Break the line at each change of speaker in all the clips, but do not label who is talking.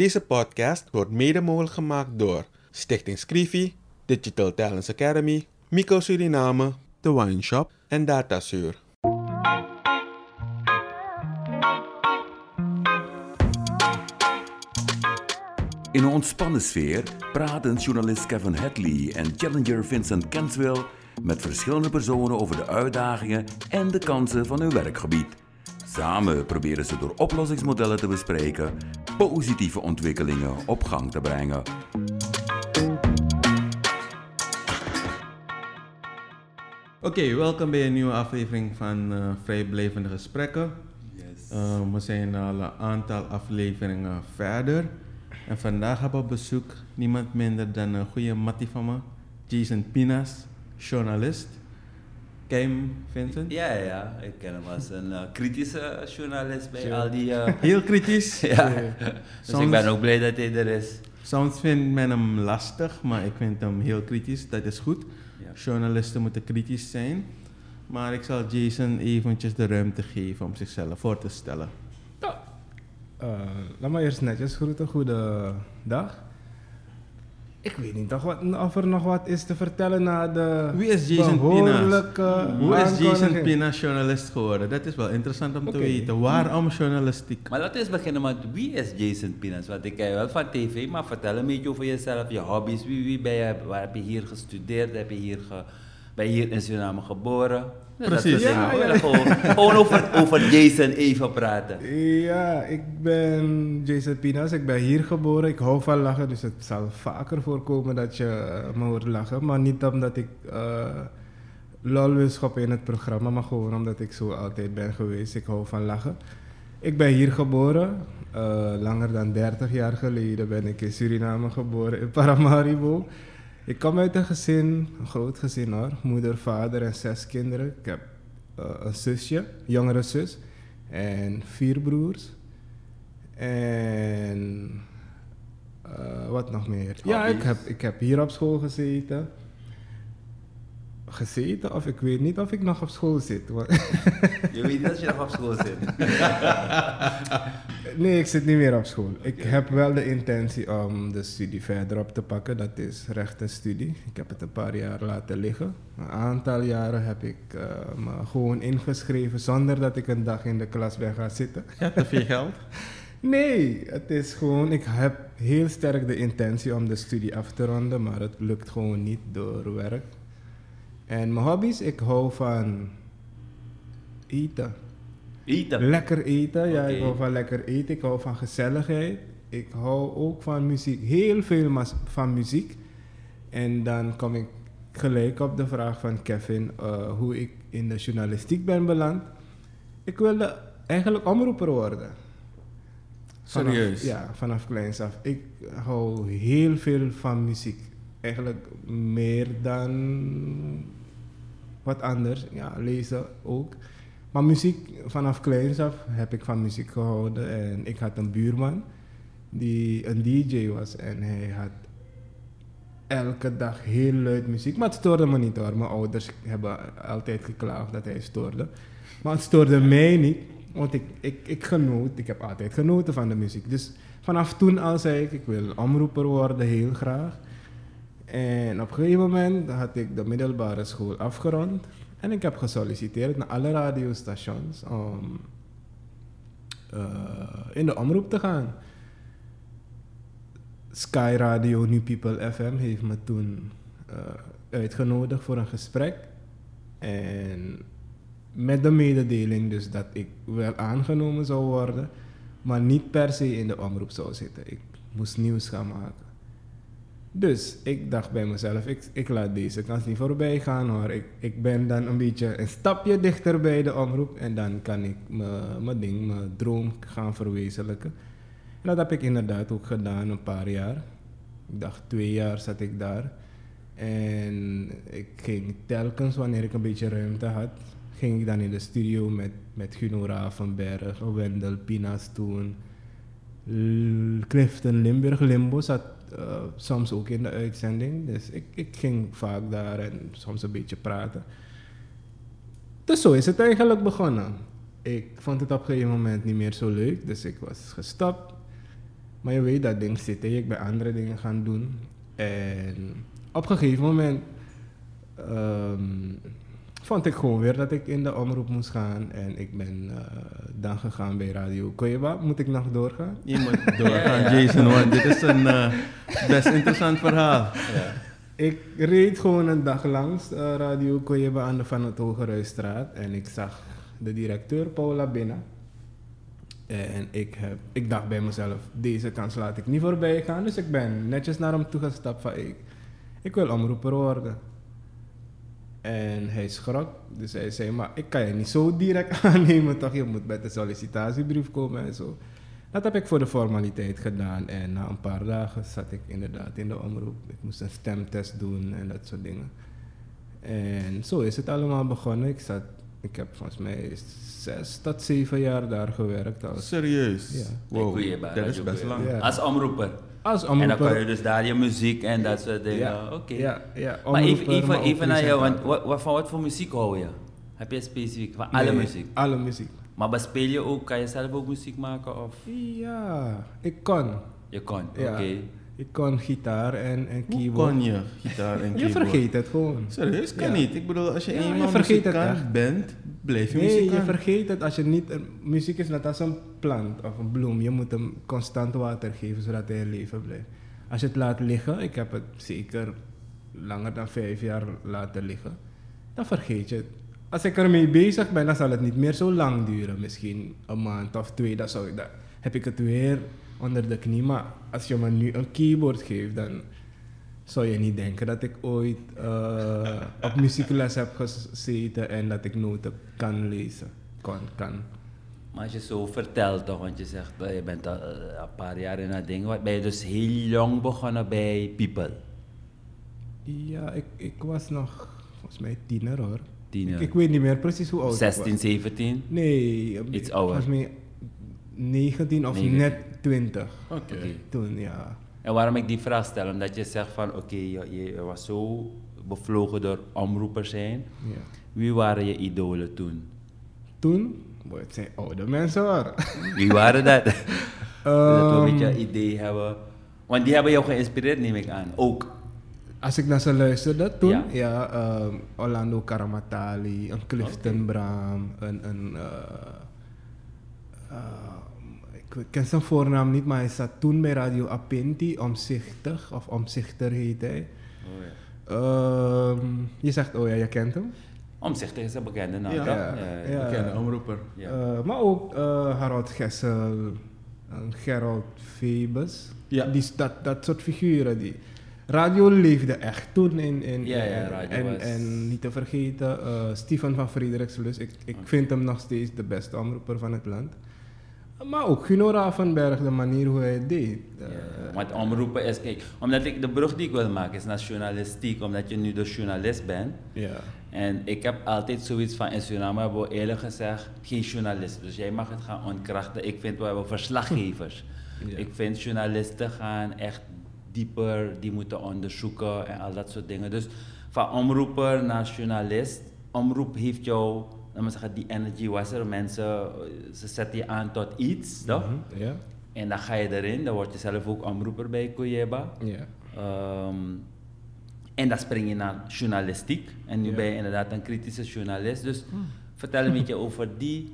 Deze podcast wordt mede mogelijk gemaakt door Stichting Scrivi, Digital Talents Academy, Mico Suriname, The Wine Shop en Datasuur.
In een ontspannen sfeer praten journalist Kevin Hadley en challenger Vincent Kenswell met verschillende personen over de uitdagingen en de kansen van hun werkgebied. Samen proberen ze door oplossingsmodellen te bespreken positieve ontwikkelingen op gang te brengen.
Oké, welkom bij een nieuwe aflevering van uh, Vrijblijvende Gesprekken.
Yes.
Uh, we zijn al een aantal afleveringen verder. En vandaag hebben we op bezoek niemand minder dan een goede mattie van me, Jason Pinas, journalist. Ken je hem, Vincent?
Ja, ja, ik ken hem als een uh, kritische journalist bij al die... Uh,
Heel kritisch?
ja, dus soms, ik ben ook blij dat hij er is.
Soms vindt men hem lastig, maar ik vind hem heel kritisch, dat is goed. Ja. Journalisten moeten kritisch zijn. Maar ik zal Jason eventjes de ruimte geven om zichzelf voor te stellen.
Ja. Uh, laat maar eerst netjes groeten, goede dag. Ik weet niet wat, of er nog wat is te vertellen na de
Wie is Jason Pina? Hoe is Jason Pina journalist geworden? Dat is wel interessant om okay. te weten. Waarom journalistiek?
Maar laten we eens beginnen met wie is Jason Pinas? Want ik ken je wel van tv, maar vertel een beetje over jezelf, je hobby's. Wie, wie ben je, waar heb je hier gestudeerd? Heb je hier ge, ben je hier in Suriname geboren?
Precies.
Ja, ja, ja. Gewoon, gewoon over, over Jason even praten.
Ja, ik ben Jason Pinas. Ik ben hier geboren. Ik hou van lachen, dus het zal vaker voorkomen dat je me hoort lachen. Maar niet omdat ik uh, lol wil schoppen in het programma, maar gewoon omdat ik zo altijd ben geweest. Ik hou van lachen. Ik ben hier geboren. Uh, langer dan 30 jaar geleden ben ik in Suriname geboren, in Paramaribo. Ik kom uit een gezin, een groot gezin hoor. Moeder, vader en zes kinderen. Ik heb uh, een zusje, jongere zus. En vier broers. En uh, wat nog meer? Ja, ik heb, ik heb hier op school gezeten gezeten of ik weet niet of ik nog op school zit.
je weet niet dat je nog op school zit?
nee, ik zit niet meer op school. Ik heb wel de intentie om de studie verder op te pakken. Dat is rechtenstudie. Ik heb het een paar jaar laten liggen. Een aantal jaren heb ik uh, me gewoon ingeschreven zonder dat ik een dag in de klas ben gaan zitten.
Ja, te veel geld?
Nee, het is gewoon, ik heb heel sterk de intentie om de studie af te ronden, maar het lukt gewoon niet door werk. En mijn hobby's, ik hou van eten.
Eten?
Lekker eten, ja, ik hou van lekker eten. Ik hou van gezelligheid. Ik hou ook van muziek, heel veel van muziek. En dan kom ik gelijk op de vraag van Kevin uh, hoe ik in de journalistiek ben beland. Ik wilde eigenlijk omroeper worden.
Vanaf, Serieus?
Ja, vanaf kleins af. Ik hou heel veel van muziek. Eigenlijk meer dan wat anders. Ja, lezen ook. Maar muziek, vanaf kleins af heb ik van muziek gehouden. En ik had een buurman die een DJ was. En hij had elke dag heel luid muziek. Maar het stoorde me niet hoor. Mijn ouders hebben altijd geklaagd dat hij stoorde. Maar het stoorde mij niet. Want ik, ik, ik genoot, ik heb altijd genoten van de muziek. Dus vanaf toen al zei ik, ik wil omroeper worden, heel graag. En op een gegeven moment had ik de middelbare school afgerond. En ik heb gesolliciteerd naar alle radiostations om uh, in de omroep te gaan. Sky Radio New People FM heeft me toen uh, uitgenodigd voor een gesprek. En met de mededeling dus dat ik wel aangenomen zou worden, maar niet per se in de omroep zou zitten. Ik moest nieuws gaan maken. Dus ik dacht bij mezelf, ik, ik laat deze kans niet voorbij gaan hoor. Ik, ik ben dan een beetje een stapje dichter bij de omroep en dan kan ik mijn ding, mijn droom gaan verwezenlijken. En dat heb ik inderdaad ook gedaan, een paar jaar. Ik dacht twee jaar zat ik daar. En ik ging telkens, wanneer ik een beetje ruimte had, ging ik dan in de studio met, met Guno Ravenberg, Wendel Pinas toen, Clifton Limburg, Limbo zat uh, soms ook in de uitzending. Dus ik, ik ging vaak daar en soms een beetje praten. Dus zo is het eigenlijk begonnen. Ik vond het op een gegeven moment niet meer zo leuk, dus ik was gestopt. Maar je weet dat ding zit. Ik ben andere dingen gaan doen. En op een gegeven moment ehm, vond ik gewoon weer dat ik in de omroep moest gaan. En ik ben eh, dan gegaan bij Radio Koyeba. Moet ik nog doorgaan?
Je moet doorgaan, Jason, want dit is een eh, best interessant verhaal.
Ik reed gewoon een dag langs eh, Radio Koyeba aan de Van het Hogeruisstraat. En ik zag de directeur Paula binnen. En ik, heb, ik dacht bij mezelf, deze kans laat ik niet voorbij gaan. Dus ik ben netjes naar hem toe gestapt van, ik, ik wil omroeper worden. En hij schrok, dus hij zei, maar ik kan je niet zo direct aannemen toch? Je moet met de sollicitatiebrief komen en zo. Dat heb ik voor de formaliteit gedaan en na een paar dagen zat ik inderdaad in de omroep. Ik moest een stemtest doen en dat soort dingen. En zo is het allemaal begonnen. Ik, zat, ik heb volgens mij zes tot zeven jaar daar gewerkt als,
Serieus?
Ja.
Wow, dat is best lang.
Ja.
Als omroeper.
Als
En dan kan je dus daar je muziek en dat soort dingen.
Ja,
Oké.
ja, ja,
Maar even, even,
maar
even naar jou, want wat, wat, van wat voor muziek hou je? Heb je specifiek? Van alle
Nee,
muziek?
Alle muziek.
Maar bespeel je ook, kan je zelf ook muziek maken of
Ja, ik kon.
je kan? Oké.
Ik kon gitaar en, en
Hoe
keyboard.
kon je gitaar en
Je
keyboard?
vergeet het gewoon.
Serieus? Kan
Ja.
niet. Ik bedoel, als je
Ja, je
eenmaal muzikant bent, blijf je
Nee, je vergeet het als je niet... muziek is net als een plant of een bloem. Je moet hem constant water geven zodat hij in leven blijft. Als je het laat liggen, ik heb het zeker langer dan vijf jaar laten liggen, dan vergeet je het. Als ik ermee bezig ben, dan zal het niet meer zo lang duren. Misschien een maand of twee, dan, zou ik, dan heb ik het weer onder de knie. Maar als je me nu een keyboard geeft, dan zou je niet denken dat ik ooit eh, op muziekles heb gezeten en dat ik noten kan lezen. Kan, kan.
Maar als je zo vertelt toch, want je zegt dat je bent al eh, een paar jaar in dat ding, wat ben je dus heel jong begonnen bij People?
Ja, ik, ik was nog volgens mij tiener hoor.
Tiener.
Ik, ik weet niet meer precies hoe oud ik
16,
was.
17?
Nee,
Iets ouder.
Volgens mij 19 of
19.
net 20
Oké.
Toen, ja.
En waarom ik die vraag stel, omdat je zegt van oké, je, je was zo bevlogen door omroepers zijn.
ja.
Wie waren je idolen toen?
Toen, boy, het zijn oude mensen hoor.
Wie waren dat? dat we een
Ehm,
beetje een idee hebben. Want die hebben jou geïnspireerd, neem ik aan. Ook.
Als ik naar ze luisterde toen,
Ja.
ja, ehm, Orlando Karamatali, een Clifton Braam, een, een eh, eh, ken zijn voornaam niet, maar hij zat toen bij Radio Apinti, omzichtig, of omzichter heet hij.
Oh, ja.
Ehm, je zegt, oh ja, je kent hem.
Omzichtig is een bekende naam,
Ja.
Ja. Ja.
Bekende omroeper.
Ja.
Eh, maar ook eh, Harold Gessel, en Gerald Febus.
Ja.
Die, dat, dat soort figuren. Die, radio leefde echt toen in. in
Ja, ja,
en-
radio
en,
was-
en niet te vergeten, eh Stefan van Frederikslus. Ik, ik vind hem nog steeds de beste omroeper van het land. Maar ook Guno Ravenberg, de manier hoe hij het deed. Eh,
Ja, want omroepen is, kijk, omdat ik de brug die ik wil maken is naar journalistiek, omdat je nu de journalist bent.
ja.
En ik heb altijd zoiets van, in Suriname hebben we eerlijk gezegd geen journalist. Dus jij mag het gaan ontkrachten. Ik vind, we hebben verslaggevers.
Ja.
Ik vind journalisten gaan echt dieper, die moeten onderzoeken en al dat soort dingen. Dus van omroeper naar journalist, omroep heeft jou, we zeggen, die energy was er. Mensen, ze zetten je aan tot iets, toch?
Mhm, Ja.
En dan ga je erin, dan word je zelf ook omroeper bij Koyeba.
Ja.
Ehm, en dan spring je naar journalistiek. En nu
Ja.
ben je inderdaad een kritische journalist. Dus vertel een beetje over die,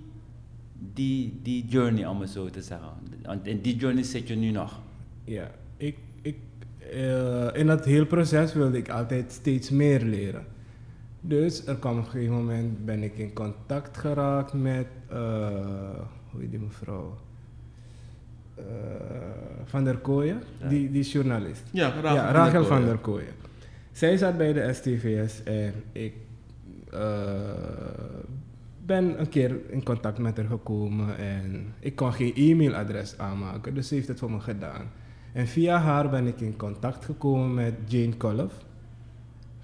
die, die journey, om het zo te zeggen. Want in die journey zit je nu nog.
Ja, ik, ik, eh, in dat hele proces wilde ik altijd steeds meer leren. Dus er kwam op een gegeven moment ben ik in contact geraakt met, eh, hoe heet die mevrouw? Eh, van der Kooijen,
Ja.
die, die journalist.
Ja, Rachel,
ja, Rachel van der Kooijen. Zij zat bij de STVS en ik eh, ben een keer in contact met haar gekomen en ik kon geen e-mailadres aanmaken, dus ze heeft het voor me gedaan. En via haar ben ik in contact gekomen met Jane Kolff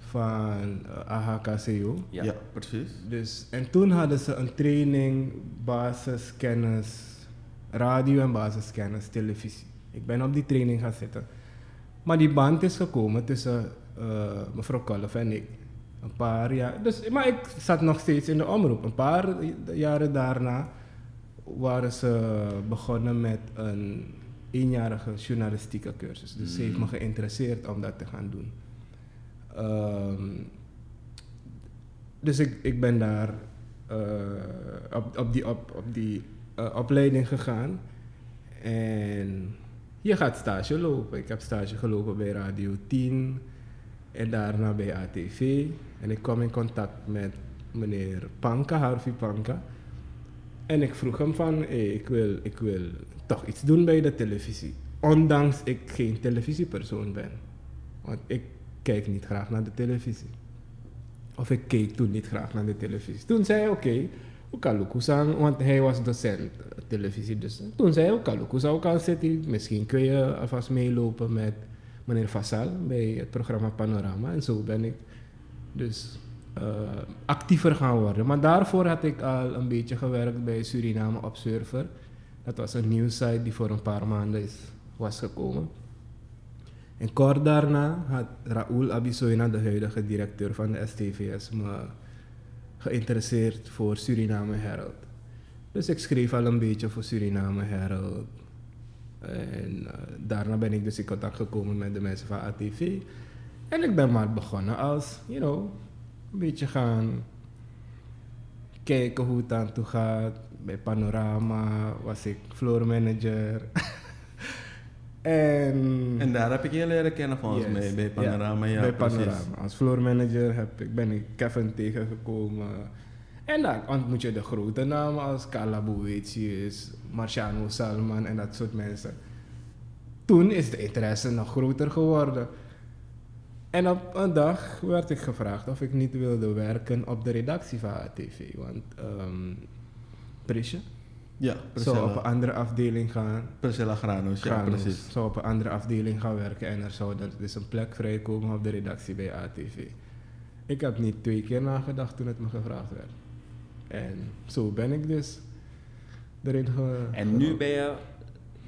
van eh, AHKCO.
Ja.
Ja. precies.
Dus, en toen hadden ze een training basiskennis radio en basiskennis televisie. Ik ben op die training gaan zitten. Maar die band is gekomen tussen eh, mevrouw Kolff en ik. Een paar jaar. Dus, maar ik zat nog steeds in de omroep. Een paar jaren daarna waren ze begonnen met een eenjarige journalistieke cursus. Dus ze heeft me geïnteresseerd om dat te gaan doen. Ehm, dus ik, ik ben daar eh, op, op die, op, op die eh, opleiding gegaan. En je gaat stage lopen. Ik heb stage gelopen bij Radio 10 en daarna bij ATV. En ik kwam in contact met meneer Panka, Harvey Panka. En ik vroeg hem van, hey, ik, wil, ik wil toch iets doen bij de televisie. Ondanks ik geen televisiepersoon ben. Want ik kijk niet graag naar de televisie. Of ik keek toen niet graag naar de televisie. Toen zei hij, oké, okay, want hij was docent eh, televisie. Dus toen zei hij, Okaluku zou kan zitten. Misschien kun je alvast meelopen met meneer Vassal bij het programma Panorama. En zo ben ik dus uh, actiever gaan worden. Maar daarvoor had ik al een beetje gewerkt bij Suriname Observer. Dat was een nieuwsite die voor een paar maanden is, was gekomen. En kort daarna had Raoul Abisoina, de huidige directeur van de STVS, me geïnteresseerd voor Suriname Herald. Dus ik schreef al een beetje voor Suriname Herald. En uh, daarna ben ik dus in contact gekomen met de mensen van ATV. En ik ben maar begonnen als, you know, een beetje gaan kijken hoe het aan toe gaat. Bij Panorama was ik floor manager. en,
en daar heb ik je leren kennen volgens yes, mij, bij Panorama. Ja,
bij Panorama. Als floor manager heb ik, ben ik Kevin tegengekomen. En dan ontmoet je de grote namen als Carla Boetius, Marciano Salman en dat soort mensen. Toen is de interesse nog groter geworden. En op een dag werd ik gevraagd of ik niet wilde werken op de redactie van ATV. Want um, Prisje
ja,
zou op een andere afdeling gaan.
Priscilla Granus, ja precies.
Zou op een andere afdeling gaan werken en er zou er dus een plek vrijkomen op de redactie bij ATV. Ik heb niet twee keer nagedacht toen het me gevraagd werd. En zo ben ik dus erin ge...
En nu ben je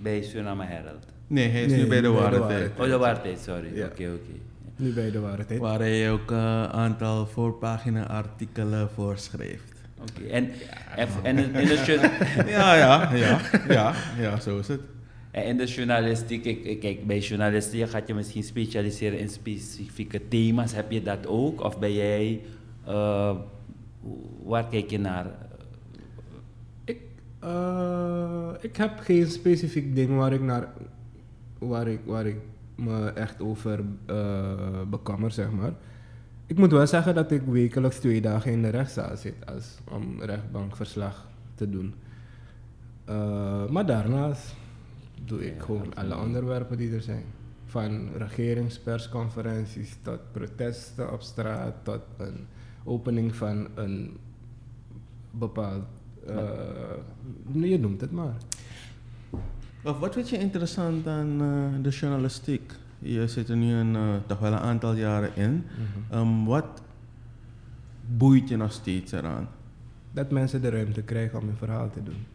bij Suriname Herald?
Nee, hij is nu bij de Waarheid.
Oh, de Waarheid, sorry. Oké, oké.
Nu bij de Waarheid.
Waar hij ook een uh, aantal voorpagina artikelen voor schrijft.
Oké, en, ja, en de...
ja, ja, ja, ja, ja, zo is het.
En in de journalistiek, kijk, bij journalistiek gaat je misschien specialiseren in specifieke thema's. Heb je dat ook? Of ben jij... Uh, waar kijk je naar?
Ik, uh, ik heb geen specifiek ding waar ik naar... Waar ik, waar ik me echt over uh, bekammer, zeg maar. Ik moet wel zeggen dat ik wekelijks twee dagen in de rechtszaal zit als, om rechtbankverslag te doen. Uh, maar daarnaast doe ik gewoon alle onderwerpen die er zijn. Van regeringspersconferenties tot protesten op straat tot een opening van een bepaald. Uh, je noemt het maar.
Wat vind je interessant aan uh, de journalistiek? Je zit er nu een, uh, toch wel een aantal jaren in. Mm -hmm. um, wat boeit je nog steeds eraan?
Dat mensen de ruimte krijgen om hun verhaal te doen.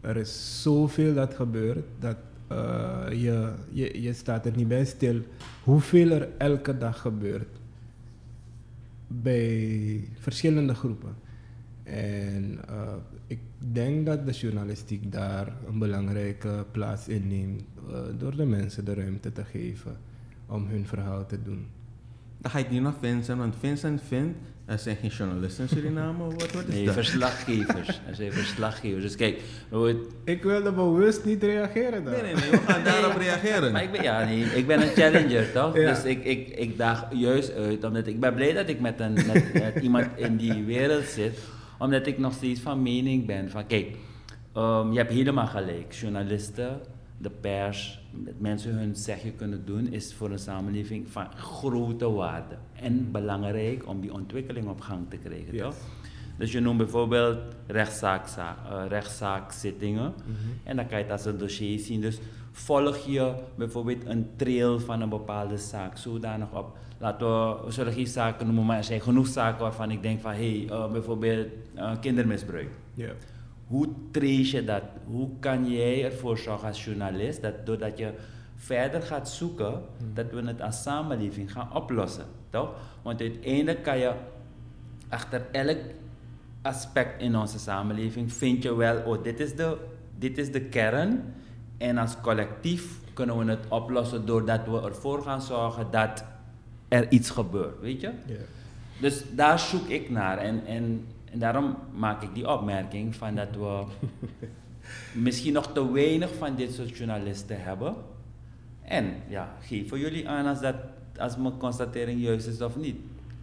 Er is zoveel dat gebeurt dat uh, je, je, je staat er niet bij stil hoeveel er elke dag gebeurt bij verschillende groepen. En uh, ik denk dat de journalistiek daar een belangrijke plaats inneemt uh, door de mensen de ruimte te geven om hun verhaal te doen.
Dan ga ik niet naar Vincent, want Vincent vindt, er zijn geen journalisten in Suriname, wat, wat is
nee,
dat?
verslaggevers. Er zijn verslaggevers. Dus kijk, het...
Ik wilde bewust niet reageren
dan. Nee, nee, nee, we gaan daarop reageren.
Maar ik ben, ja, nee, ik ben een challenger, toch? Ja. Dus ik, ik, ik daag juist uit, omdat ik ben blij dat ik met, een, met, met iemand in die wereld zit omdat ik nog steeds van mening ben van kijk, um, je hebt helemaal gelijk. Journalisten, de pers, mensen hun zegje kunnen doen, is voor een samenleving van grote waarde. En belangrijk om die ontwikkeling op gang te krijgen, yes. toch? Dus je noemt bijvoorbeeld rechtszaak, uh, rechtszaakzittingen. Mm -hmm. En dan kan je het als een dossier zien. Dus volg je bijvoorbeeld een trail van een bepaalde zaak zodanig op laten we, zullen geen zaken noemen, maar er zijn genoeg zaken waarvan ik denk van, hé, hey, uh, bijvoorbeeld uh, kindermisbruik.
Yeah.
Hoe trace je dat? Hoe kan jij ervoor zorgen als journalist dat doordat je verder gaat zoeken, hmm. dat we het als samenleving gaan oplossen, toch? Want uiteindelijk kan je achter elk aspect in onze samenleving vind je wel, oh, dit is de, dit is de kern En als collectief kunnen we het oplossen doordat we ervoor gaan zorgen dat er iets gebeurt, weet je? Dus daar zoek ik naar en, en, en daarom maak ik die opmerking van dat we misschien nog te weinig van dit soort journalisten hebben. En ja, geven jullie aan als, dat, als mijn constatering juist is of niet.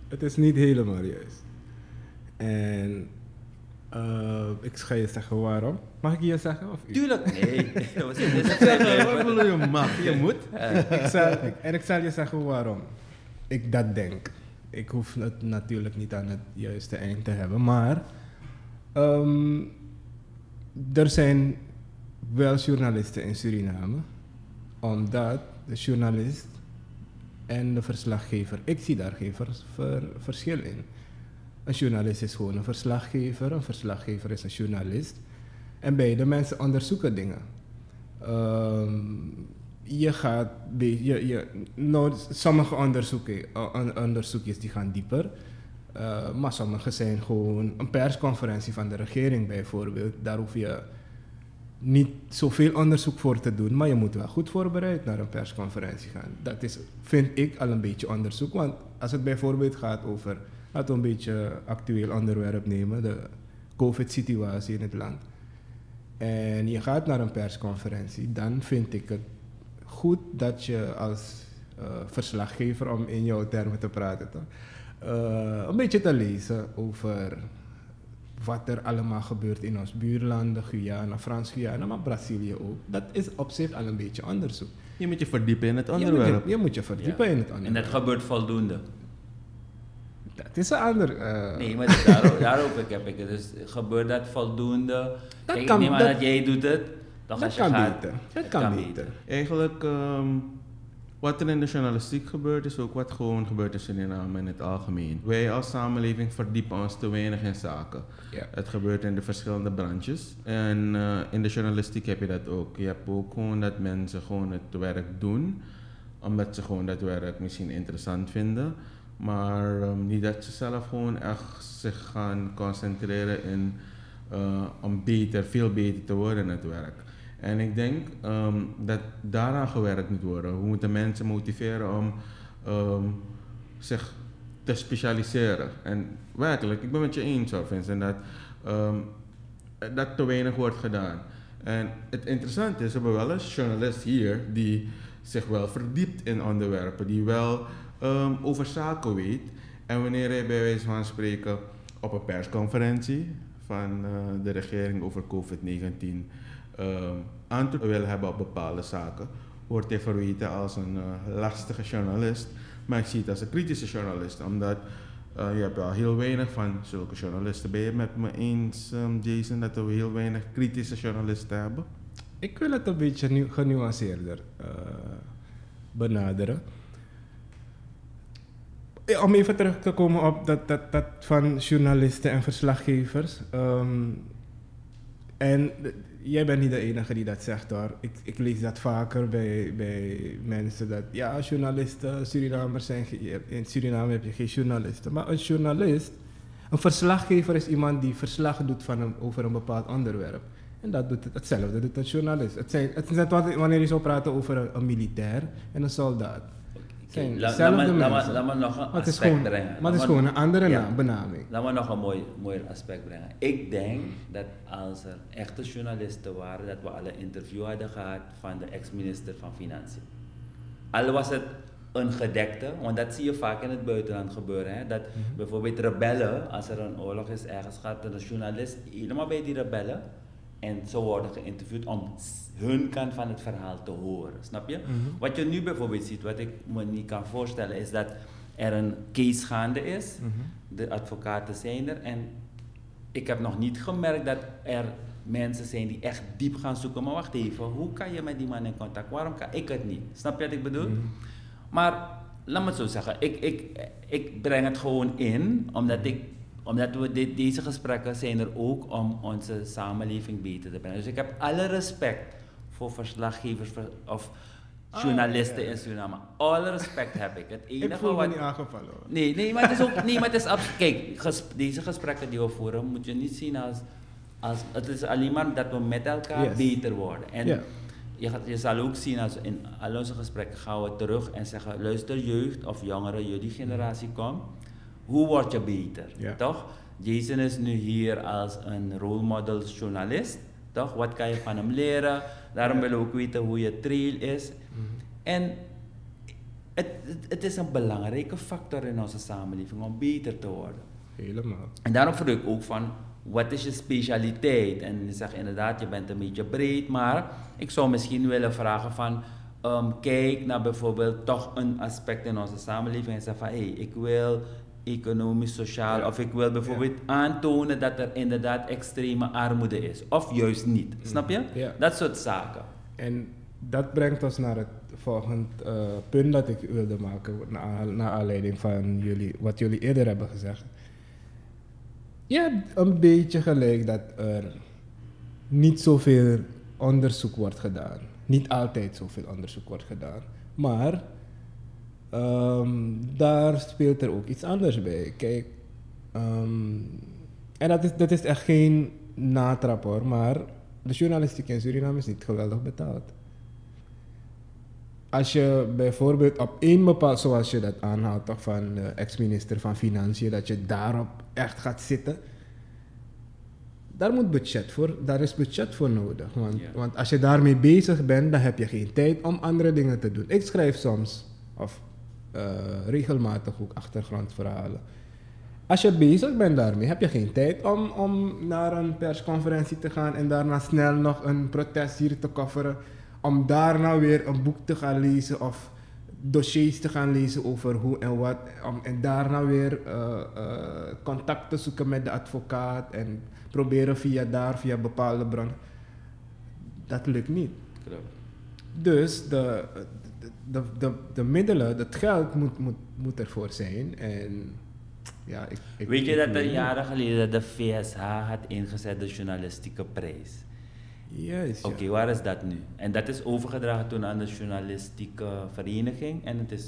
Het is niet helemaal juist. En eh, ik ga je zeggen waarom. Mag ik je zeggen? Of u?
Tuurlijk, nee.
Wat bedoel je mag? Je moet.
ik zal, ik- en ik zal je zeggen waarom ik dat denk. Ik hoef het natuurlijk niet aan het juiste eind te hebben, maar ehm, er zijn wel journalisten in Suriname, omdat de journalist en de verslaggever, ik zie daar geen vers- ver- verschil in. Een journalist is gewoon een verslaggever, een verslaggever is een journalist. En beide mensen onderzoeken dingen. Ehm, je gaat, je, je, nou, sommige onderzoeken, eh, on- onderzoekjes die gaan dieper. Eh, maar sommige zijn gewoon een persconferentie van de regering bijvoorbeeld. Daar hoef je niet zoveel onderzoek voor te doen, maar je moet wel goed voorbereid naar een persconferentie gaan. Dat is, vind ik, al een beetje onderzoek. Want als het bijvoorbeeld gaat over, laten we een beetje actueel onderwerp nemen, de COVID-situatie in het land. En je gaat naar een persconferentie, dan vind ik het goed dat je als eh, verslaggever, om in jouw termen te praten, toch, eh, een beetje te lezen over wat er allemaal gebeurt in ons buurlanden, Guyana, Frans-Guyana, maar Brazilië ook. Dat is op zich al een beetje onderzoek.
Je moet je verdiepen in het
Je moet
onderwerp.
je, je, moet je verdiepen
Ja.
in het
En
onderwerp.
dat gebeurt voldoende.
Dat is een ander... eh,
Nee, maar daarover, daarover heb ik het. Dus gebeurt dat voldoende?
Dat
Kijk,
kan-
ik neem aan
dat-
dat jij doet het. Dan
dat kan
gaat,
beter. Dat
het
kan beter.
Eigenlijk, ehm, wat er in de journalistiek gebeurt, is ook wat gewoon gebeurt in Suriname in het algemeen. Wij als samenleving verdiepen ons te weinig in zaken. Het gebeurt in de verschillende branches. En eh, in de journalistiek heb je dat ook. Je hebt ook gewoon dat mensen gewoon het werk doen, omdat ze gewoon dat werk misschien interessant vinden. Maar ehm, niet dat ze zelf gewoon echt zich gaan concentreren in, eh, om beter, veel beter te worden in het werk. En ik denk ehm, dat daaraan gewerkt moet worden. We moeten mensen motiveren om ehm, zich te specialiseren. En werkelijk, ik ben met je eens, Vincent, dat ehm, dat te weinig wordt gedaan. En het interessante is, we hebben wel een journalist hier die zich wel verdiept in onderwerpen, die wel over zaken weet. En wanneer hij bij wijze van spreken op een persconferentie van eh, de regering over COVID-19 ehm antwoord wil hebben op bepaalde zaken, wordt hij verweten als een eh, lastige journalist. Maar ik zie het als een kritische journalist, omdat eh, je hebt wel heel weinig van zulke journalisten. Ben je met me eens, ehm, Jason, dat we heel weinig kritische journalisten hebben?
Ik wil het een beetje nu, genuanceerder eh, benaderen. Om even terug te komen op dat, dat, dat van journalisten en verslaggevers. Ehm, en jij bent niet de enige die dat zegt hoor. Ik, ik lees dat vaker bij, bij mensen dat ja, journalisten, Surinamers zijn. In Suriname heb je geen journalisten. Maar een journalist, een verslaggever is iemand die verslag doet van een, over een bepaald onderwerp. En dat doet het, hetzelfde doet een journalist. Het, zijn, het is net wanneer je zou praten over een militair en een soldaat.
Oké, laat- me- nog een aspect
gewoon,
brengen.
maar het is gewoon een andere
Ja.
naam, benaming.
Laat me nog een mooi, mooi aspect brengen. Ik denk dat als er echte journalisten waren, dat we al een interview hadden gehad van de ex-minister van Financiën. Al was het een gedekte, want dat zie je vaak in het buitenland gebeuren. Hè? Dat bijvoorbeeld rebellen, als er een oorlog is ergens, gaat er een journalist helemaal bij die rebellen. En ze worden geïnterviewd om hun kant van het verhaal te horen. Snap je? Wat je nu bijvoorbeeld ziet, wat ik me niet kan voorstellen, is dat er een case gaande is. De advocaten zijn er. En ik heb nog niet gemerkt dat er mensen zijn die echt diep gaan zoeken. Maar wacht even, hoe kan je met die man in contact? Waarom kan ik het niet? Snap je wat ik bedoel? Maar laat me het zo zeggen, ik, ik, ik breng het gewoon in, omdat, ik, omdat we dit, deze gesprekken zijn er ook om onze samenleving beter te brengen. Dus ik heb alle respect voor verslaggevers ver- of journalisten in Suriname. Alle respect heb ik. Het
Ik
enige
voel me
wat...
niet aangevallen hoor.
Nee, nee, maar het is ook. Nee, maar het is abs- Kijk, deze gesprekken die we voeren, moet je niet zien als. als het is alleen maar dat we met elkaar
Yes.
beter worden. En je, gaat, je zal ook zien als in al onze gesprekken gaan we terug en zeggen, luister jeugd of jongeren, jullie generatie komt, hoe word je beter? Toch? Jason is nu hier als een role model journalist, toch? Wat kan je van hem leren? Daarom willen we ook weten hoe je trail is. En het, het, het is een belangrijke factor in onze samenleving om beter te worden.
Helemaal.
En daarom vroeg ik ook van, wat is je specialiteit? En je zegt inderdaad, je bent een beetje breed, maar ik zou misschien willen vragen van, ehm, kijk naar bijvoorbeeld toch een aspect in onze samenleving en zeg van, hé, hey, ik wil economisch, sociaal,
Ja.
of ik wil bijvoorbeeld aantonen dat er inderdaad extreme armoede is, of juist niet. Snap je?
Ja.
Dat soort zaken.
En dat brengt ons naar het volgende eh, punt dat ik wilde maken, naar, naar aanleiding van jullie, wat jullie eerder hebben gezegd. Je hebt een beetje gelijk dat er niet zoveel onderzoek wordt gedaan. Niet altijd zoveel onderzoek wordt gedaan. Maar ehm, daar speelt er ook iets anders bij. Kijk, ehm, en dat is, dat is echt geen natrap hoor, maar de journalistiek in Suriname is niet geweldig betaald. Als je bijvoorbeeld op één bepaald, zoals je dat aanhaalt toch van de ex-minister van Financiën, dat je daarop echt gaat zitten. Daar moet budget voor, daar is budget voor nodig. Want, want als je daarmee bezig bent, dan heb je geen tijd om andere dingen te doen. Ik schrijf soms, of regelmatig ook achtergrondverhalen. Als je bezig bent daarmee, heb je geen tijd om, om naar een persconferentie te gaan en daarna snel nog een protest hier te coveren. Om daarna weer een boek te gaan lezen of dossiers te gaan lezen over hoe en wat. Om, en daarna weer eh, eh, contact te zoeken met de advocaat en proberen via daar, via bepaalde bronnen. Dat lukt niet. Dus de, de, de, de, de middelen, het geld moet, moet, moet ervoor zijn. En ja, ik, ik,
Weet je dat er jaren geleden de VSH had ingezet de journalistieke prijs?
Juist, ja.
Oké, waar is dat nu? En dat is overgedragen toen aan de journalistieke vereniging en het is...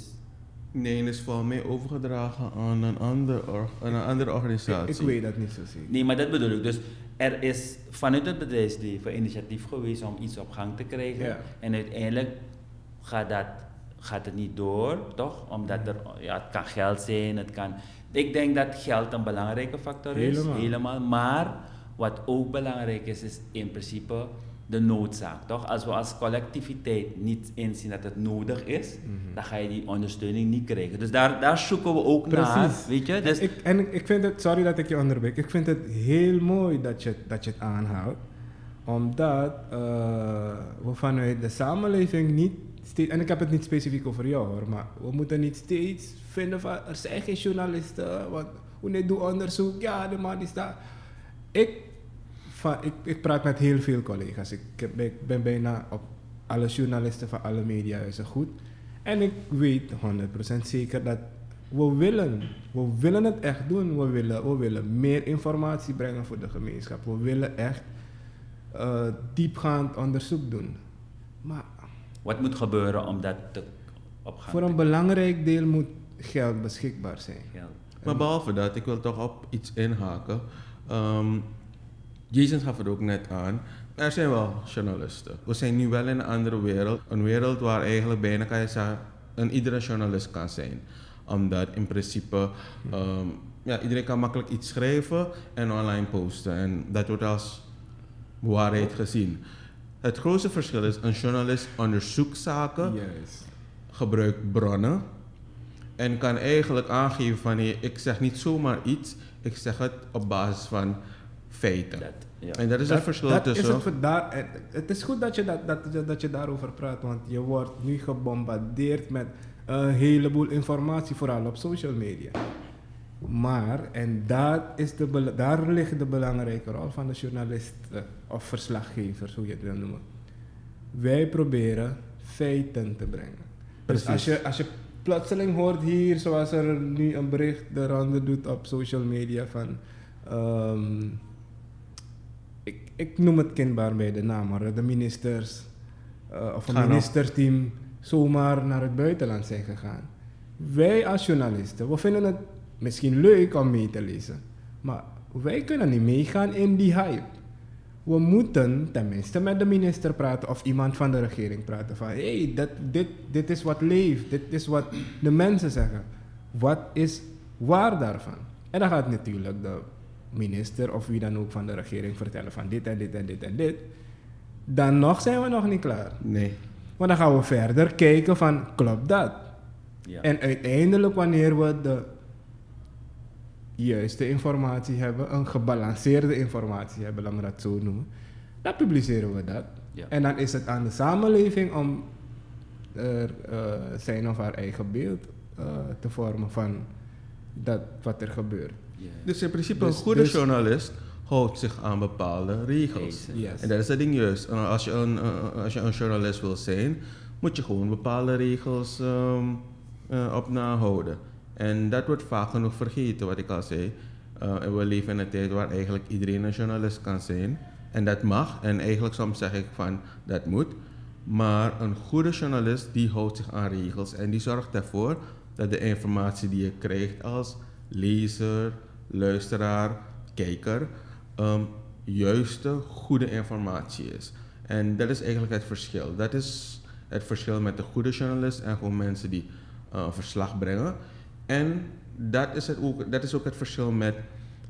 Nee, het is volgens mij overgedragen aan een, ander or- aan een andere
Ik,
organisatie.
ik weet dat niet zo zeker.
Nee, maar dat bedoel ik. Dus er is vanuit het bedrijfsleven initiatief geweest om iets op gang te krijgen.
Ja.
En uiteindelijk gaat, dat, gaat het niet door, toch? Omdat er, ja, het kan geld zijn, het kan... Ik denk dat geld een belangrijke factor is,
Helemaal.
helemaal. Maar wat ook belangrijk is, is in principe de noodzaak, toch? Als we als collectiviteit niet inzien dat het nodig is,
Mhm.
dan ga je die ondersteuning niet krijgen. Dus daar, daar zoeken we ook naar,
Precies.
weet je? Dus
ik, en ik- vind het, sorry dat ik je onderbreek, ik vind het heel mooi dat je, dat je het aanhoudt. Omdat eh, we vanuit de samenleving niet en ik heb het niet specifiek over jou hoor, maar we moeten niet steeds vinden van er zijn geen journalisten, want hoe net doe onderzoek, ja de man is daar. Ik, ik, ik praat met heel veel collega's, ik, ben bijna op alle journalisten van alle mediahuizen goed. En ik weet 100% zeker dat we willen, we willen het echt doen. We willen, we willen meer informatie brengen voor de gemeenschap. We willen echt eh, diepgaand onderzoek doen. Maar
wat moet gebeuren om dat te opgaan
voor een belangrijk deel moet geld beschikbaar zijn.
Maar behalve dat, ik wil toch op iets inhaken. Ehm Jason gaf het ook net aan. Er zijn wel journalisten. We zijn nu wel in een andere wereld. Een wereld waar eigenlijk bijna kan je zeggen, een iedere journalist kan zijn. Omdat in principe, ehm, ja, iedereen kan makkelijk iets schrijven en online posten. En dat wordt als waarheid gezien. Het grootste verschil is, een journalist onderzoekt zaken gebruikt bronnen en kan eigenlijk aangeven van hey, ik zeg niet zomaar iets, ik zeg het op basis van feiten.
Dat, ja.
En dat is het verschil
dat
tussen.
Is het, voor daar, het, is goed dat je, dat, dat, dat je daarover praat, want je wordt nu gebombardeerd met een heleboel informatie, vooral op social media. Maar, en dat is de, daar ligt de belangrijke rol van de journalist eh, of verslaggever, hoe je het wil noemen. Wij proberen feiten te brengen. Dus
Precies.
als je, als je plotseling hoort hier, zoals er nu een bericht de ronde doet op social media van... ehm, ik, ik noem het kindbaar bij de naam, maar de ministers eh, of een ministerteam zomaar naar het buitenland zijn gegaan. Wij als journalisten, we vinden het misschien leuk om mee te lezen, maar wij kunnen niet meegaan in die hype. we moeten tenminste met de minister praten of iemand van de regering praten van hé, hey, dat, dit, dit is wat leeft, dit is wat de mensen zeggen. Wat is waar daarvan? En dan gaat natuurlijk de minister of wie dan ook van de regering vertellen van dit en dit en dit en dit. Dan nog zijn we nog niet klaar.
Nee.
Want dan gaan we verder kijken van klopt dat?
Ja.
En uiteindelijk wanneer we de juiste informatie hebben, een gebalanceerde informatie hebben, laten we dat zo noemen, dan publiceren we dat.
Ja.
En dan is het aan de samenleving om er eh, zijn of haar eigen beeld eh, te vormen van dat wat er gebeurt.
Dus in principe,
Dus-
een goede
dus-
journalist houdt zich aan bepaalde regels.
Yes.
En dat is het ding juist. En Als je een, eh, als je een journalist wil zijn, moet je gewoon bepaalde regels ehm, eh, op nahouden. En dat wordt vaak genoeg vergeten, wat ik al zei. Eh, we leven in een tijd waar eigenlijk iedereen een journalist kan zijn. En dat mag. En eigenlijk soms zeg ik van, dat moet. Maar een goede journalist, die houdt zich aan regels. En die zorgt ervoor dat de informatie die je krijgt als lezer, luisteraar, kijker, ehm, juiste, goede informatie is. En dat is eigenlijk het verschil. Dat is het verschil met de goede journalist en gewoon mensen die eh, een verslag brengen. En dat is, het ook, dat is ook het verschil met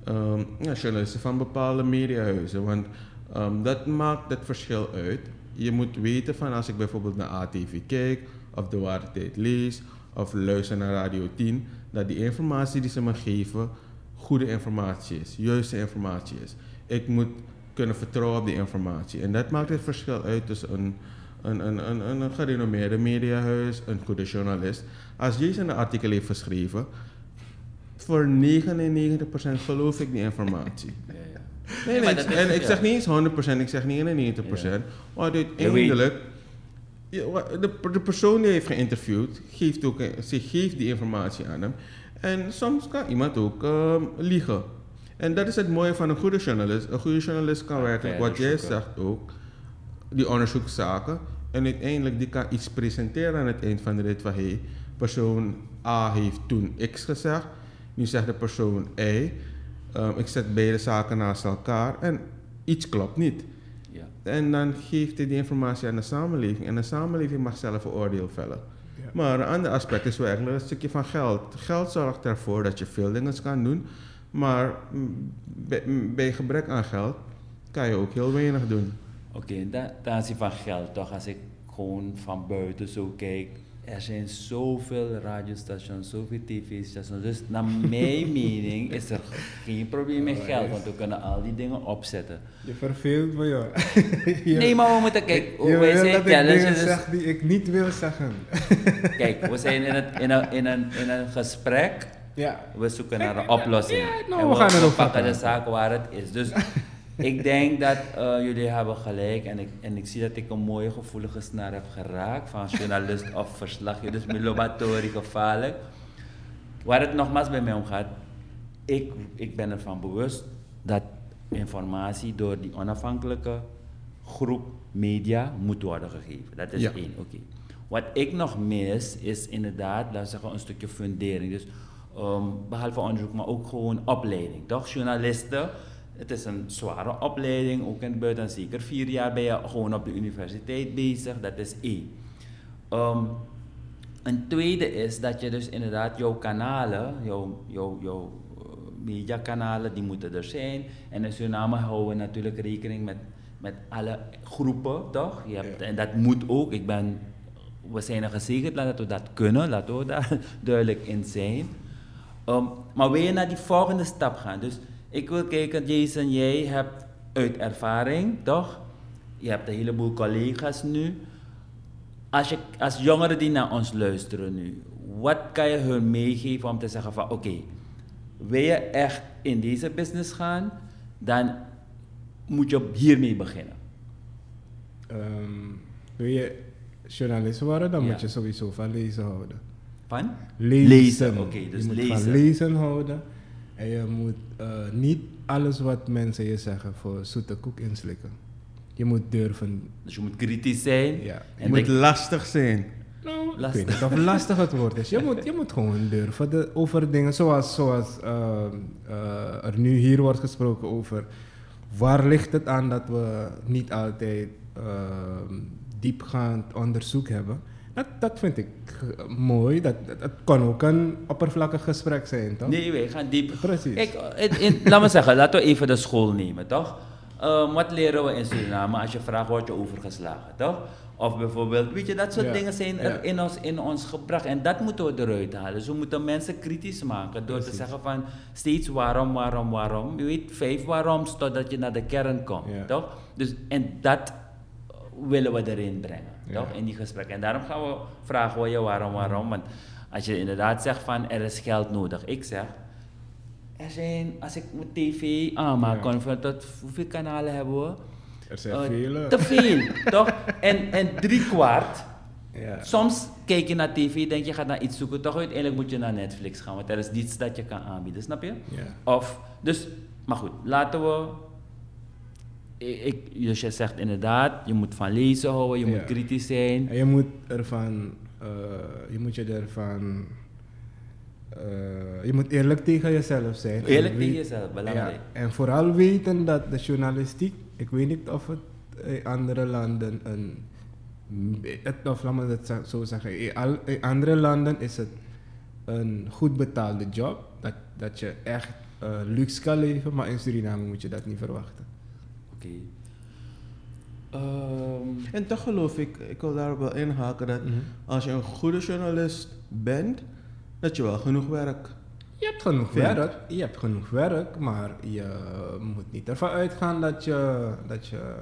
ehm, ja, journalisten van bepaalde mediahuizen. Want ehm, dat maakt het verschil uit. Je moet weten van als ik bijvoorbeeld naar ATV kijk, of de Ware Tijd lees, of luister naar Radio 10, dat die informatie die ze me geven goede informatie is, juiste informatie is. Ik moet kunnen vertrouwen op die informatie. En dat maakt het verschil uit tussen een, een, een, een, een gerenommeerde mediahuis, een goede journalist. Als Jason een artikel heeft geschreven, voor 99% geloof ik die informatie.
Ja, ja.
Nee, nee,
maar
ik- en ik zeg niet eens 100%, ik zeg 99%. Want uiteindelijk, de, de persoon die heeft geïnterviewd, geeft ook, een- ze geeft die informatie aan hem. En soms kan iemand ook ehm, liegen. En dat is het mooie van een goede journalist. Een goede journalist kan
Ja,
werkelijk,
verder
wat jij zegt ook, die onderzoekt zaken. En uiteindelijk die kan iets presenteren aan het eind van de rit van hey, persoon A heeft toen X gezegd, nu zegt de persoon Y. Ehm, ik zet beide zaken naast elkaar en iets klopt niet.
Ja.
En dan geeft hij die informatie aan de samenleving en de samenleving mag zelf een oordeel vellen.
Ja.
Maar een ander aspect is werkelijk een stukje van geld. Geld zorgt ervoor dat je veel dingen kan doen, maar bij, bij gebrek aan geld kan je ook heel weinig doen.
Oké, okay, ten aanzien van geld, toch, als ik gewoon van buiten zo kijk, er zijn zoveel radiostations, zoveel tv-stations. Dus naar mijn mening is er geen probleem met geld, want we kunnen al die dingen opzetten.
Je verveelt me, joh. Je-
Nee, maar we moeten kijken,
je
wij zijn
dat ik dingen
challenges.
zeg die ik niet wil zeggen.
Kijk, we zijn in, het, in, een, in, een, in een gesprek.
Ja.
We zoeken naar een oplossing.
Ja, nou,
en
we
we,
gaan
pakken de zaak waar het is. Dus ik denk dat eh, jullie hebben gelijk. En ik, en ik zie dat ik een mooie gevoelige snaar heb geraakt. Van journalist of verslaggever. Dus Milobatori gevaarlijk. Waar het nogmaals bij mij om gaat. Ik, ik ben ervan bewust dat informatie door die onafhankelijke groep media moet worden gegeven. Dat is
Ja.
één, oké. Wat ik nog mis is inderdaad, laten we zeggen, een stukje fundering. Dus ehm, behalve onderzoek, maar ook gewoon opleiding. Toch? Journalisten, het is een zware opleiding, ook in het buitenland. Zeker vier jaar ben je gewoon op de universiteit bezig, dat is één. Ehm, een tweede is dat je dus inderdaad jouw kanalen, jouw, jouw, jouw eh, mediakanalen, die moeten er zijn. En in Suriname houden we natuurlijk rekening met, met alle groepen, toch? Je hebt,
Ja.
En dat moet ook. Ik ben, we zijn er gezegend dat we dat kunnen, laten we daar duidelijk in zijn. Ehm, maar wil je naar die volgende stap gaan? Dus ik wil kijken, Jason, jij hebt uit ervaring, toch? Je hebt een heleboel collega's nu. Als, je, als jongeren die naar ons luisteren nu, wat kan je hun meegeven om te zeggen van oké, wil je echt in deze business gaan, dan moet je hiermee beginnen.
Ehm, wil je journalist worden, dan
Ja.
moet je sowieso van lezen houden.
Van?
Lezen.
Lezen, oké, dus
je moet
lezen.
van lezen houden. En je moet eh, niet alles wat mensen je zeggen voor zoete koek inslikken. Je moet durven.
Dus je moet kritisch zijn.
Ja.
En
Het moet
denk-
lastig zijn.
Nou, ik
Lastig.
weet niet of lastig het woord is. Je moet, je moet gewoon durven de, over dingen zoals, zoals ehm, eh, er nu hier wordt gesproken over waar ligt het aan dat we niet altijd ehm, diepgaand onderzoek hebben? Dat, dat vind ik mooi. Dat, dat, dat kan ook een oppervlakkig gesprek zijn, toch?
Nee, wij gaan diep.
Precies.
Kijk, in, in- laat me zeggen, laten we even de school nemen, toch? Eh, wat leren we in Suriname als je vraagt, word je overgeslagen, toch? Of bijvoorbeeld, weet je, dat soort
Ja,
dingen zijn er
ja.
in, ons, in ons gebracht. En dat moeten we eruit halen. Dus we moeten mensen kritisch maken door te zeggen van steeds waarom, waarom, waarom. Je weet, vijf waaroms totdat je naar de kern komt,
Ja.
toch? Dus, en dat willen we erin brengen,
Ja.
toch? In die gesprekken. En daarom gaan we vragen we je waarom, waarom. Want als je inderdaad zegt van er is geld nodig. Ik zeg, er zijn, als ik mijn tv aanmaak,
Ja.
tot hoeveel kanalen hebben we?
Er zijn
Eh,
vele.
Te veel, toch? En, en drie kwart.
Ja.
Soms kijk je naar tv, denk je gaat naar iets zoeken, toch uiteindelijk moet je naar Netflix gaan, want er is niets dat je kan aanbieden, snap je?
Ja.
Of, dus, maar goed, laten we. Ik, dus je zegt inderdaad, je moet van lezen houden, je
Ja.
moet kritisch zijn.
En je moet ervan, eh, je moet je ervan, eh, je moet eerlijk tegen jezelf zijn.
Eerlijk
En
tegen jezelf, belangrijk.
Ja, en vooral weten dat de journalistiek, ik weet niet of het in andere landen een, het, of laat me het zo- zeggen, in, al- in andere landen is het een goed betaalde job, dat, dat je echt eh, luxe kan leven, maar in Suriname moet je dat niet verwachten.
Oké. Ehm,
En toch geloof ik, ik wil daar wel inhaken, dat
Mhm.
als je een goede journalist bent, dat je wel genoeg werk.
Je hebt genoeg werk, je hebt genoeg werk, maar je moet niet ervan uitgaan dat je, dat je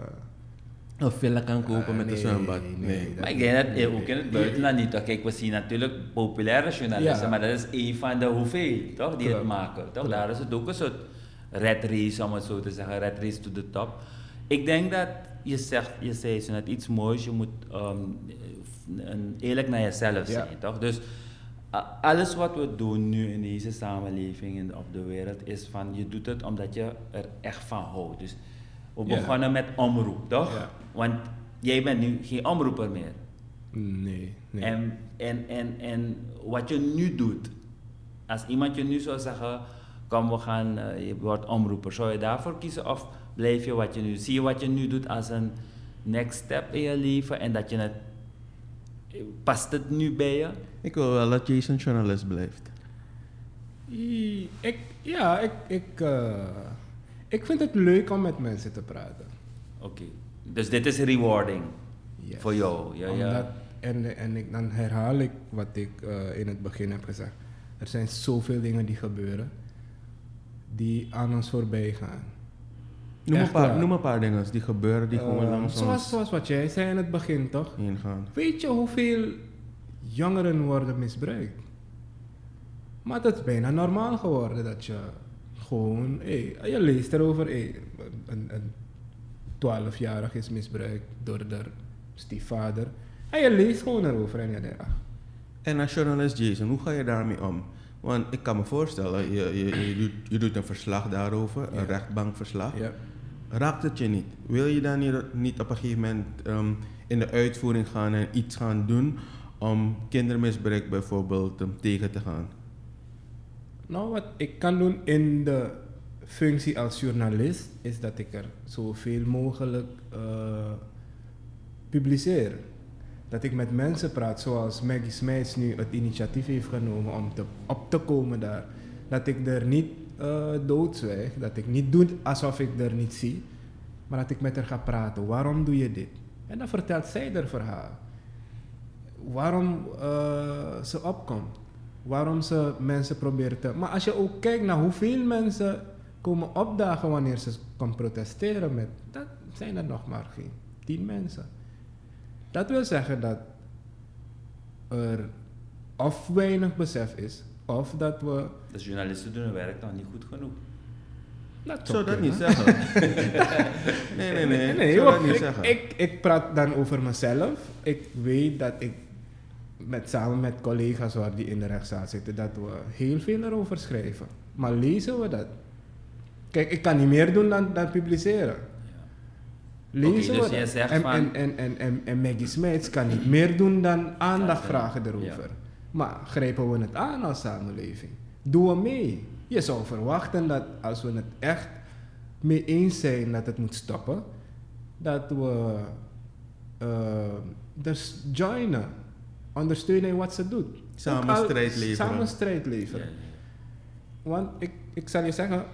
Een villa kan kopen
Ah,
met
nee,
een zwembad.
nee,
Nee.
maar ik denk dat
nee,
eh, ook in het
nee.
buitenland niet. toch? Kijk, we zien natuurlijk populaire journalisten,
Ja.
maar dat is een van de hoeveel toch, die het maken. Toch? Daar is het ook een soort red race, om het zo te zeggen, red race to the top. Ik denk dat je zegt, je zei zo net iets moois, je moet ehm, eerlijk naar jezelf
Ja.
zijn, toch? Dus alles wat we doen nu in deze samenleving en op de wereld is van je doet het omdat je er echt van houdt. Dus we
Ja.
begonnen met omroep, toch?
Ja.
Want jij bent nu geen omroeper meer.
Nee, nee.
En, en, en, en wat je nu doet, als iemand je nu zou zeggen, kom we gaan, eh, je wordt omroeper, zou je daarvoor kiezen of blijf je wat je nu, zie je wat je nu doet als een next step in je leven en dat je het, past het nu bij je?
Ik wil wel dat Jason journalist blijft.
I- Ik, ja, ik, ik, eh, ik vind het leuk om met mensen te praten.
Oké, dus dit is rewarding
Yes.
voor jou. Ja, ja.
En, en ik, dan herhaal ik wat ik eh, in het begin heb gezegd. Er zijn zoveel dingen die gebeuren die aan ons voorbij gaan.
Noem een, paar, noem een paar dingen die gebeuren die gewoon
Eh,
langs
zoals,
ons
zoals wat jij zei in het begin, toch?
heen gaan.
Weet je hoeveel jongeren worden misbruikt? Maar dat is bijna normaal geworden dat je gewoon, hey, je leest erover, hey, een, een 12-jarig is misbruikt door de stiefvader. En je leest gewoon erover en je denkt, ah,
En als journalist Jason, hoe ga je daarmee om? Want ik kan me voorstellen, je, je, je, doet, je doet een verslag daarover, een rechtbankverslag.
ja.
Raakt het je niet? Wil je dan niet, niet op een gegeven moment ehm, in de uitvoering gaan en iets gaan doen om kindermisbruik bijvoorbeeld um, tegen te gaan?
Nou, wat ik kan doen in de functie als journalist, is dat ik er zoveel mogelijk eh, publiceer. Dat ik met mensen praat, zoals Maggie Smijts nu het initiatief heeft genomen om te, op te komen daar. Dat ik er niet eh doodzwijg, dat ik niet doe alsof ik er niet zie, maar dat ik met haar ga praten. Waarom doe je dit? En dan vertelt zij haar verhaal. Waarom eh, ze opkomt. Waarom ze mensen proberen te... Maar als je ook kijkt naar hoeveel mensen komen opdagen wanneer ze komen protesteren met... Dat zijn er nog maar geen tien mensen. Dat wil zeggen dat er of weinig besef is, of dat we...
Dus journalisten doen hun werk nog niet goed genoeg.
Dat
zou dat niet zeggen. nee, nee, nee.
Nee,
ik zou dat niet
ik,
zeggen.
ik, ik praat dan over mezelf. Ik weet dat ik met, samen met collega's waar die in de rechtszaal zitten, dat we heel veel erover schrijven. Maar lezen we dat? Kijk, ik kan niet meer doen dan, dan publiceren. Lezen
dus
we
jij
dat?
zegt
en,
van-
en, en, en, en, en Maggie Smits kan niet meer doen dan aandacht
Ja,
vragen
ja.
erover. Maar grijpen we het aan als samenleving? Doen we mee? Je zou verwachten dat als we het echt mee eens zijn dat het moet stoppen, dat we eh, dus joinen, ondersteunen in wat ze doet.
Samen strijd leveren.
Samen strijd
Ja,
leveren.
ja.
Want ik, ik zal je zeggen,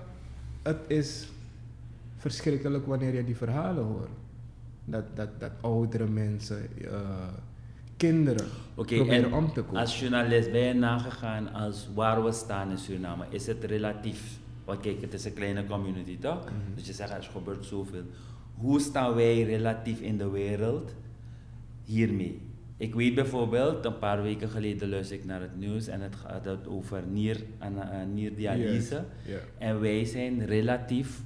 het is verschrikkelijk wanneer je die verhalen hoort. Dat, dat, dat oudere mensen, eh, kinderen
Oké,
proberen
en
om te komen.
als journalist ben je nagegaan als waar we staan in Suriname. Is het relatief? Want kijk, het is een kleine community toch?
Mhm.
Dus je zegt er gebeurt zoveel. Hoe staan wij relatief in de wereld hiermee? Ik weet bijvoorbeeld, een paar weken geleden luisterde ik naar het nieuws en het gaat over nier, eh, nierdialyse. En wij zijn relatief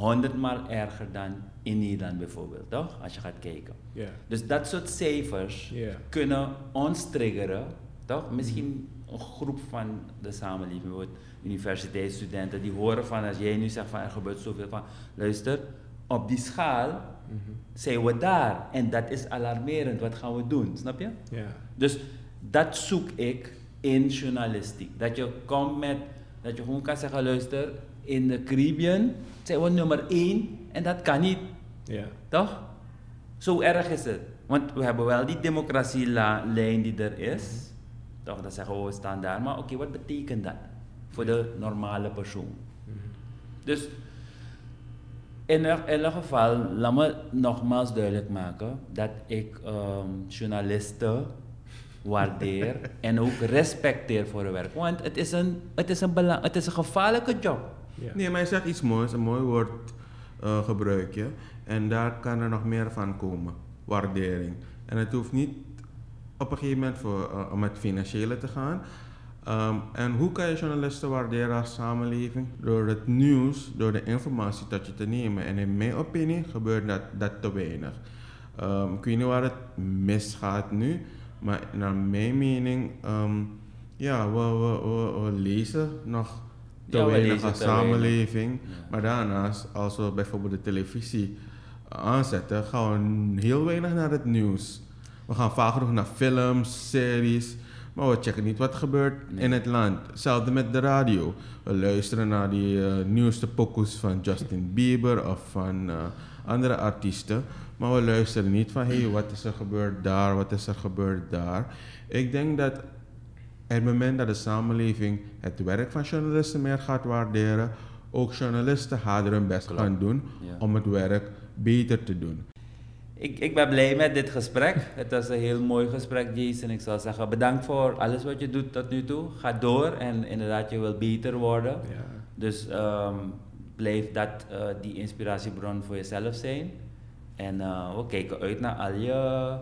honderdmaal erger dan in Nederland bijvoorbeeld, toch? Als je gaat kijken.
Ja.
Dus dat soort cijfers kunnen ons triggeren, toch? Misschien een groep van de samenleving, bijvoorbeeld universiteitsstudenten, die horen van als jij nu zegt van er gebeurt zoveel van, luister, op die schaal
Mhm.
zijn we daar en dat is alarmerend, wat gaan we doen, snap je?
Ja.
Dus dat zoek ik in journalistiek. Dat je komt met, dat je gewoon kan zeggen, luister, in de Caribbean zijn we nummer één en dat kan niet.
Ja.
Toch? Zo erg is het. Want we hebben wel die democratielijn die er is. Toch, dan zeggen we, we staan daar. Maar oké, wat betekent dat voor de normale persoon? Dus in elk, in elk geval, laat me nogmaals duidelijk maken dat ik ehm, journalisten waardeer en ook respecteer voor hun werk. Want het is een, het is een, bela- het is een gevaarlijke job.
Nee, maar je zegt iets moois, een mooi woord eh, gebruik je. En daar kan er nog meer van komen, waardering. En het hoeft niet op een gegeven moment voor, eh, om het financiële te gaan. Ehm, en hoe kan je journalisten waarderen als samenleving? Door het nieuws, door de informatie tot je te nemen. En in mijn opinie gebeurt dat, dat te weinig. Ehm, ik weet niet waar het misgaat nu, maar naar mijn mening, ehm, ja, we lezen nog te weinig
weinig.
samenleving.
Ja.
Maar daarnaast, als we bijvoorbeeld de televisie aanzetten, gaan we heel weinig naar het nieuws. We gaan vaak genoeg naar films, series, maar we checken niet wat gebeurt
Nee.
in het land. Hetzelfde met de radio. We luisteren naar die eh, nieuwste pokoes van Justin Bieber of van eh, andere artiesten. Maar we luisteren niet van, hé, hey, wat is er gebeurd daar, wat is er gebeurd daar. Ik denk dat het moment dat de samenleving het werk van journalisten meer gaat waarderen, ook journalisten harder hun best
Klopt.
gaan doen
Ja.
om het werk beter te doen.
Ik, ik ben blij met dit gesprek. Het was een heel mooi gesprek, Jason. Ik zou zeggen, bedankt voor alles wat je doet tot nu toe. Ga door en inderdaad, je wil beter worden.
Ja.
Dus ehm, blijf dat eh, die inspiratiebron voor jezelf zijn. En eh, we kijken uit naar al je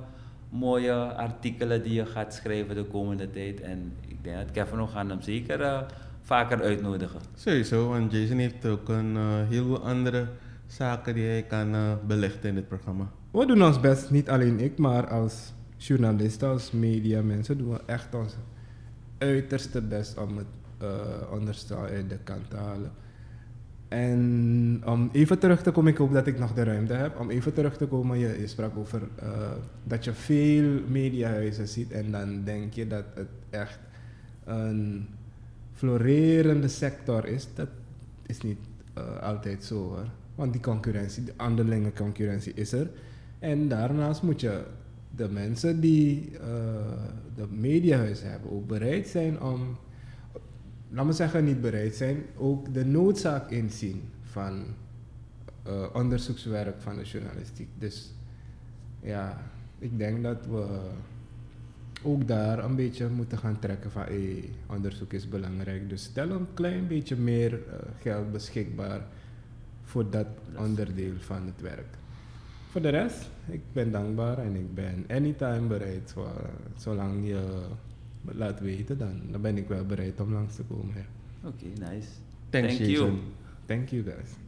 mooie artikelen die je gaat schrijven de komende tijd. En ik denk dat Kevin nog gaan hem zeker eh, vaker uitnodigen.
Sowieso, want Jason heeft ook een eh, heel veel andere zaken die hij kan eh, belichten in dit programma.
We doen ons best, niet alleen ik, maar als journalisten, als media mensen doen we echt ons uiterste best om het eh onderstaan in de kant te halen. En om even terug te komen, ik hoop dat ik nog de ruimte heb. Om even terug te komen, je, sprak over eh, dat je veel mediahuizen ziet en dan denk je dat het echt een florerende sector is. Dat is niet eh, altijd zo hoor. Want die concurrentie, de onderlinge concurrentie is er. En daarnaast moet je de mensen die eh, de mediahuizen hebben ook bereid zijn om, laat me zeggen niet bereid zijn, ook de noodzaak inzien van eh, onderzoekswerk van de journalistiek. Dus ja, ik denk dat we ook daar een beetje moeten gaan trekken van hey, onderzoek is belangrijk. Dus stel een klein beetje meer eh, geld beschikbaar voor dat onderdeel van het werk. Voor de rest, ik ben dankbaar en ik ben anytime bereid. Voor, zolang je laat weten, dan, dan ben ik wel bereid om langs te komen. ja.
Oké, nice.
Thanks,
Thank you.
Thank you guys.